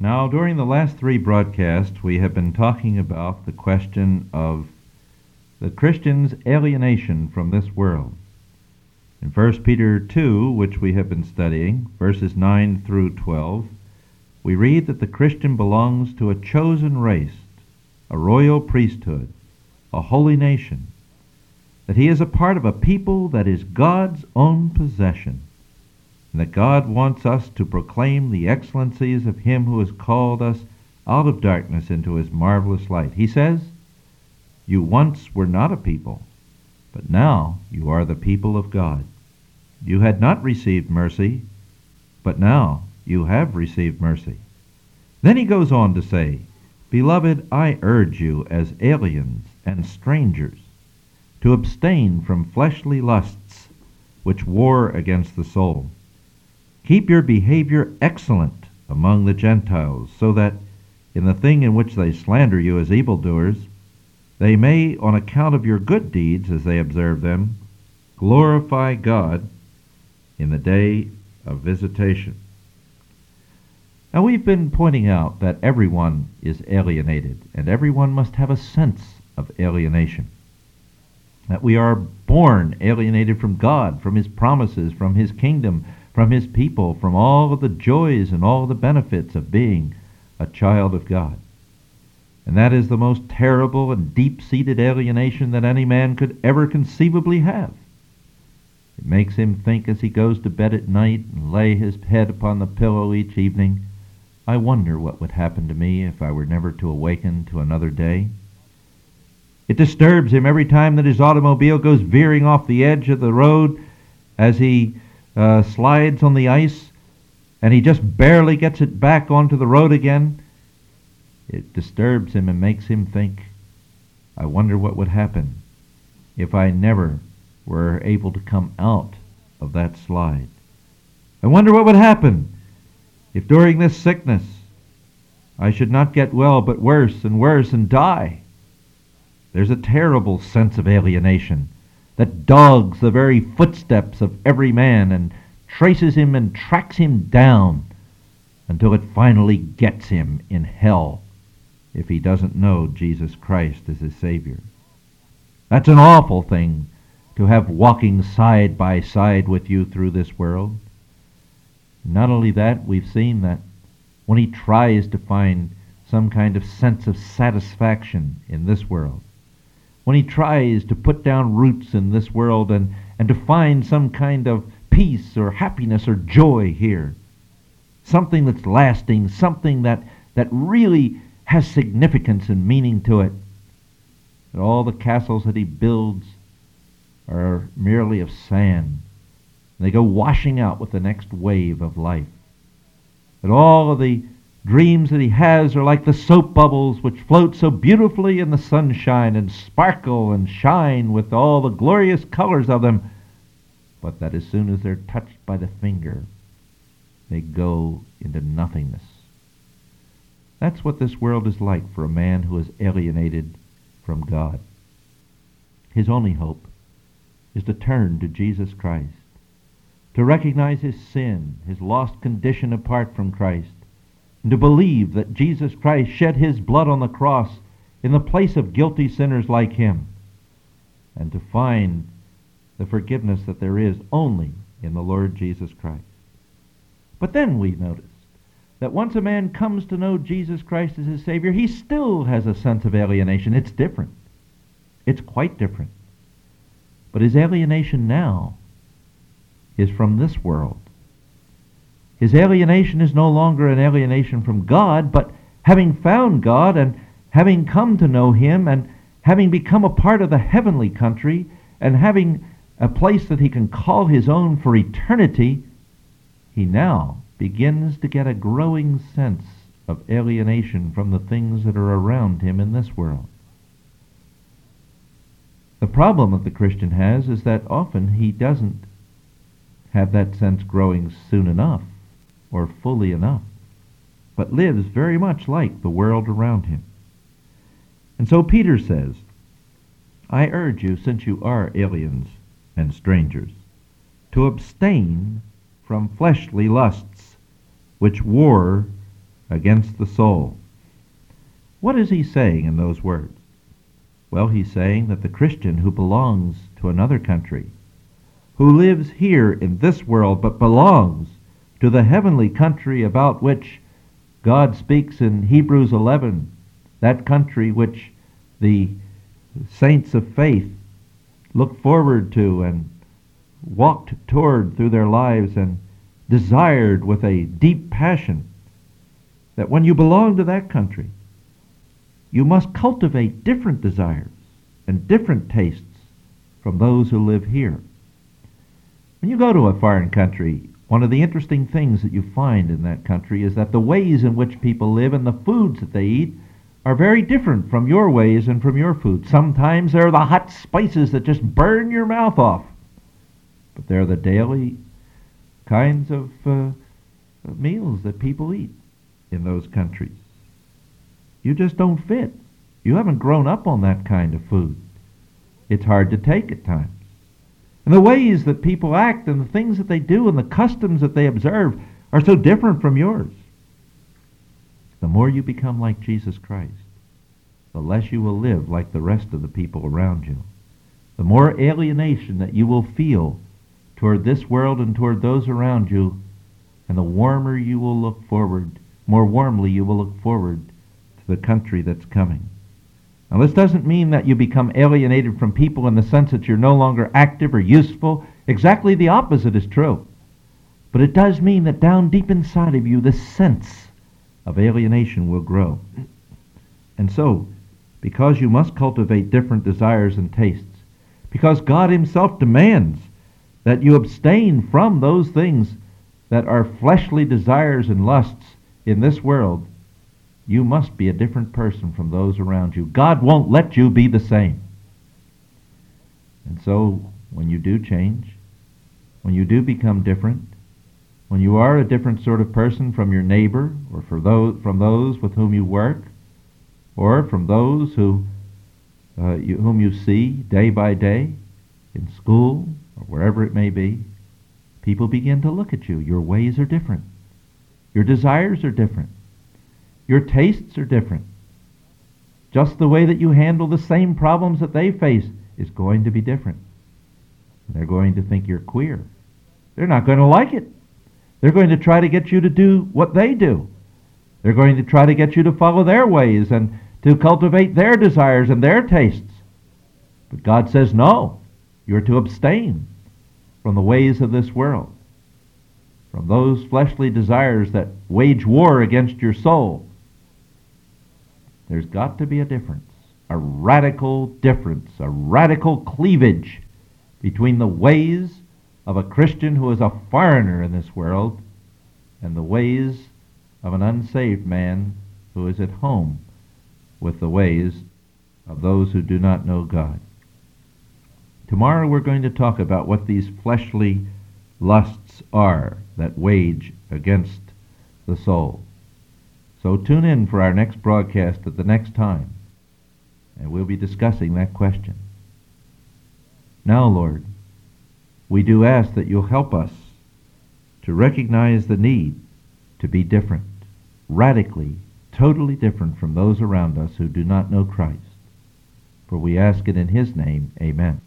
Now, during the last three broadcasts, we have been talking about the question of the Christian's alienation from this world. In 1 Peter 2, which we have been studying, verses 9 through 12, we read that the Christian belongs to a chosen race, a royal priesthood, a holy nation, that he is a part of a people that is God's own possession, and that God wants us to proclaim the excellencies of him who has called us out of darkness into his marvelous light. He says, You once were not a people, but now you are the people of God. You had not received mercy, but now you have received mercy. Then he goes on to say, Beloved, I urge you as aliens and strangers to abstain from fleshly lusts which war against the soul. Keep your behavior excellent among the Gentiles, so that in the thing in which they slander you as evildoers, they may, on account of your good deeds as they observe them, glorify God in the day of visitation. Now, we've been pointing out that everyone is alienated, and everyone must have a sense of alienation. That we are born alienated from God, from His promises, from His kingdom, from His people, from all the joys and all the benefits of being a child of God. And that is the most terrible and deep-seated alienation that any man could ever conceivably have. It makes him think as he goes to bed at night and lay his head upon the pillow each evening, I wonder what would happen to me if I were never to awaken to another day. It disturbs him every time that his automobile goes veering off the edge of the road as he uh, slides on the ice and he just barely gets it back onto the road again. It disturbs him and makes him think, I wonder what would happen if I never were able to come out of that slide. I wonder what would happen if during this sickness I should not get well but worse and worse and die. There's a terrible sense of alienation that dogs the very footsteps of every man and traces him and tracks him down until it finally gets him in hell if he doesn't know Jesus Christ as his Savior. That's an awful thing to have walking side by side with you through this world. Not only that, we've seen that when he tries to find some kind of sense of satisfaction in this world, when he tries to put down roots in this world and, and to find some kind of peace or happiness or joy here, something that's lasting, something that, that really has significance and meaning to it, that all the castles that he builds are merely of sand. They go washing out with the next wave of life. That all of the dreams that he has are like the soap bubbles which float so beautifully in the sunshine and sparkle and shine with all the glorious colors of them, but that as soon as they're touched by the finger, they go into nothingness. That's what this world is like for a man who is alienated from God. His only hope is to turn to Jesus Christ, to recognize his sin, his lost condition apart from Christ, and to believe that Jesus Christ shed his blood on the cross in the place of guilty sinners like him, and to find the forgiveness that there is only in the Lord Jesus Christ. But then we notice that once a man comes to know Jesus Christ as his Savior, he still has a sense of alienation. It's different. It's quite different. But his alienation now is from this world. His alienation is no longer an alienation from God, but having found God and having come to know Him and having become a part of the heavenly country and having a place that he can call his own for eternity, he now begins to get a growing sense of alienation from the things that are around him in this world. The problem that the Christian has is that often he doesn't have that sense growing soon enough or fully enough, but lives very much like the world around him. And so Peter says, I urge you, since you are aliens and strangers, to abstain from fleshly lusts which war against the soul. What is he saying in those words? Well, he's saying that the Christian who belongs to another country, who lives here in this world but belongs to the heavenly country about which God speaks in Hebrews 11, that country which the saints of faith looked forward to and walked toward through their lives and desired with a deep passion, that when you belong to that country, you must cultivate different desires and different tastes from those who live here. When you go to a foreign country, one of the interesting things that you find in that country is that the ways in which people live and the foods that they eat are very different from your ways and from your food. Sometimes they're the hot spices that just burn your mouth off. But they're the daily kinds of uh, meals that people eat in those countries. You just don't fit. You haven't grown up on that kind of food. It's hard to take at times. And the ways that people act and the things that they do and the customs that they observe are so different from yours. The more you become like Jesus Christ, the less you will live like the rest of the people around you. The more alienation that you will feel toward this world and toward those around you, and the warmer you will look forward, more warmly you will look forward to the country that's coming. Now, this doesn't mean that you become alienated from people in the sense that you're no longer active or useful. Exactly the opposite is true. But it does mean that down deep inside of you, the sense of alienation will grow. And so, because you must cultivate different desires and tastes, because God Himself demands that you abstain from those things that are fleshly desires and lusts in this world, you must be a different person from those around you. God won't let you be the same. And so, when you do change, when you do become different, when you are a different sort of person from your neighbor or for those, from those with whom you work, or from those who, uh, you, whom you see day by day in school or wherever it may be, people begin to look at you. Your ways are different. Your desires are different. Your tastes are different. Just the way that you handle the same problems that they face is going to be different. They're going to think you're queer. They're not going to like it. They're going to try to get you to do what they do. They're going to try to get you to follow their ways and to cultivate their desires and their tastes. But God says, no, you're to abstain from the ways of this world, from those fleshly desires that wage war against your soul. There's got to be a difference, a radical difference, a radical cleavage between the ways of a Christian who is a foreigner in this world and the ways of an unsaved man who is at home with the ways of those who do not know God. Tomorrow we're going to talk about what these fleshly lusts are that wage against the soul. So tune in for our next broadcast at the next time, and we'll be discussing that question. Now, Lord, we do ask that you'll help us to recognize the need to be different, radically, totally different from those around us who do not know Christ. For we ask it in his name, amen.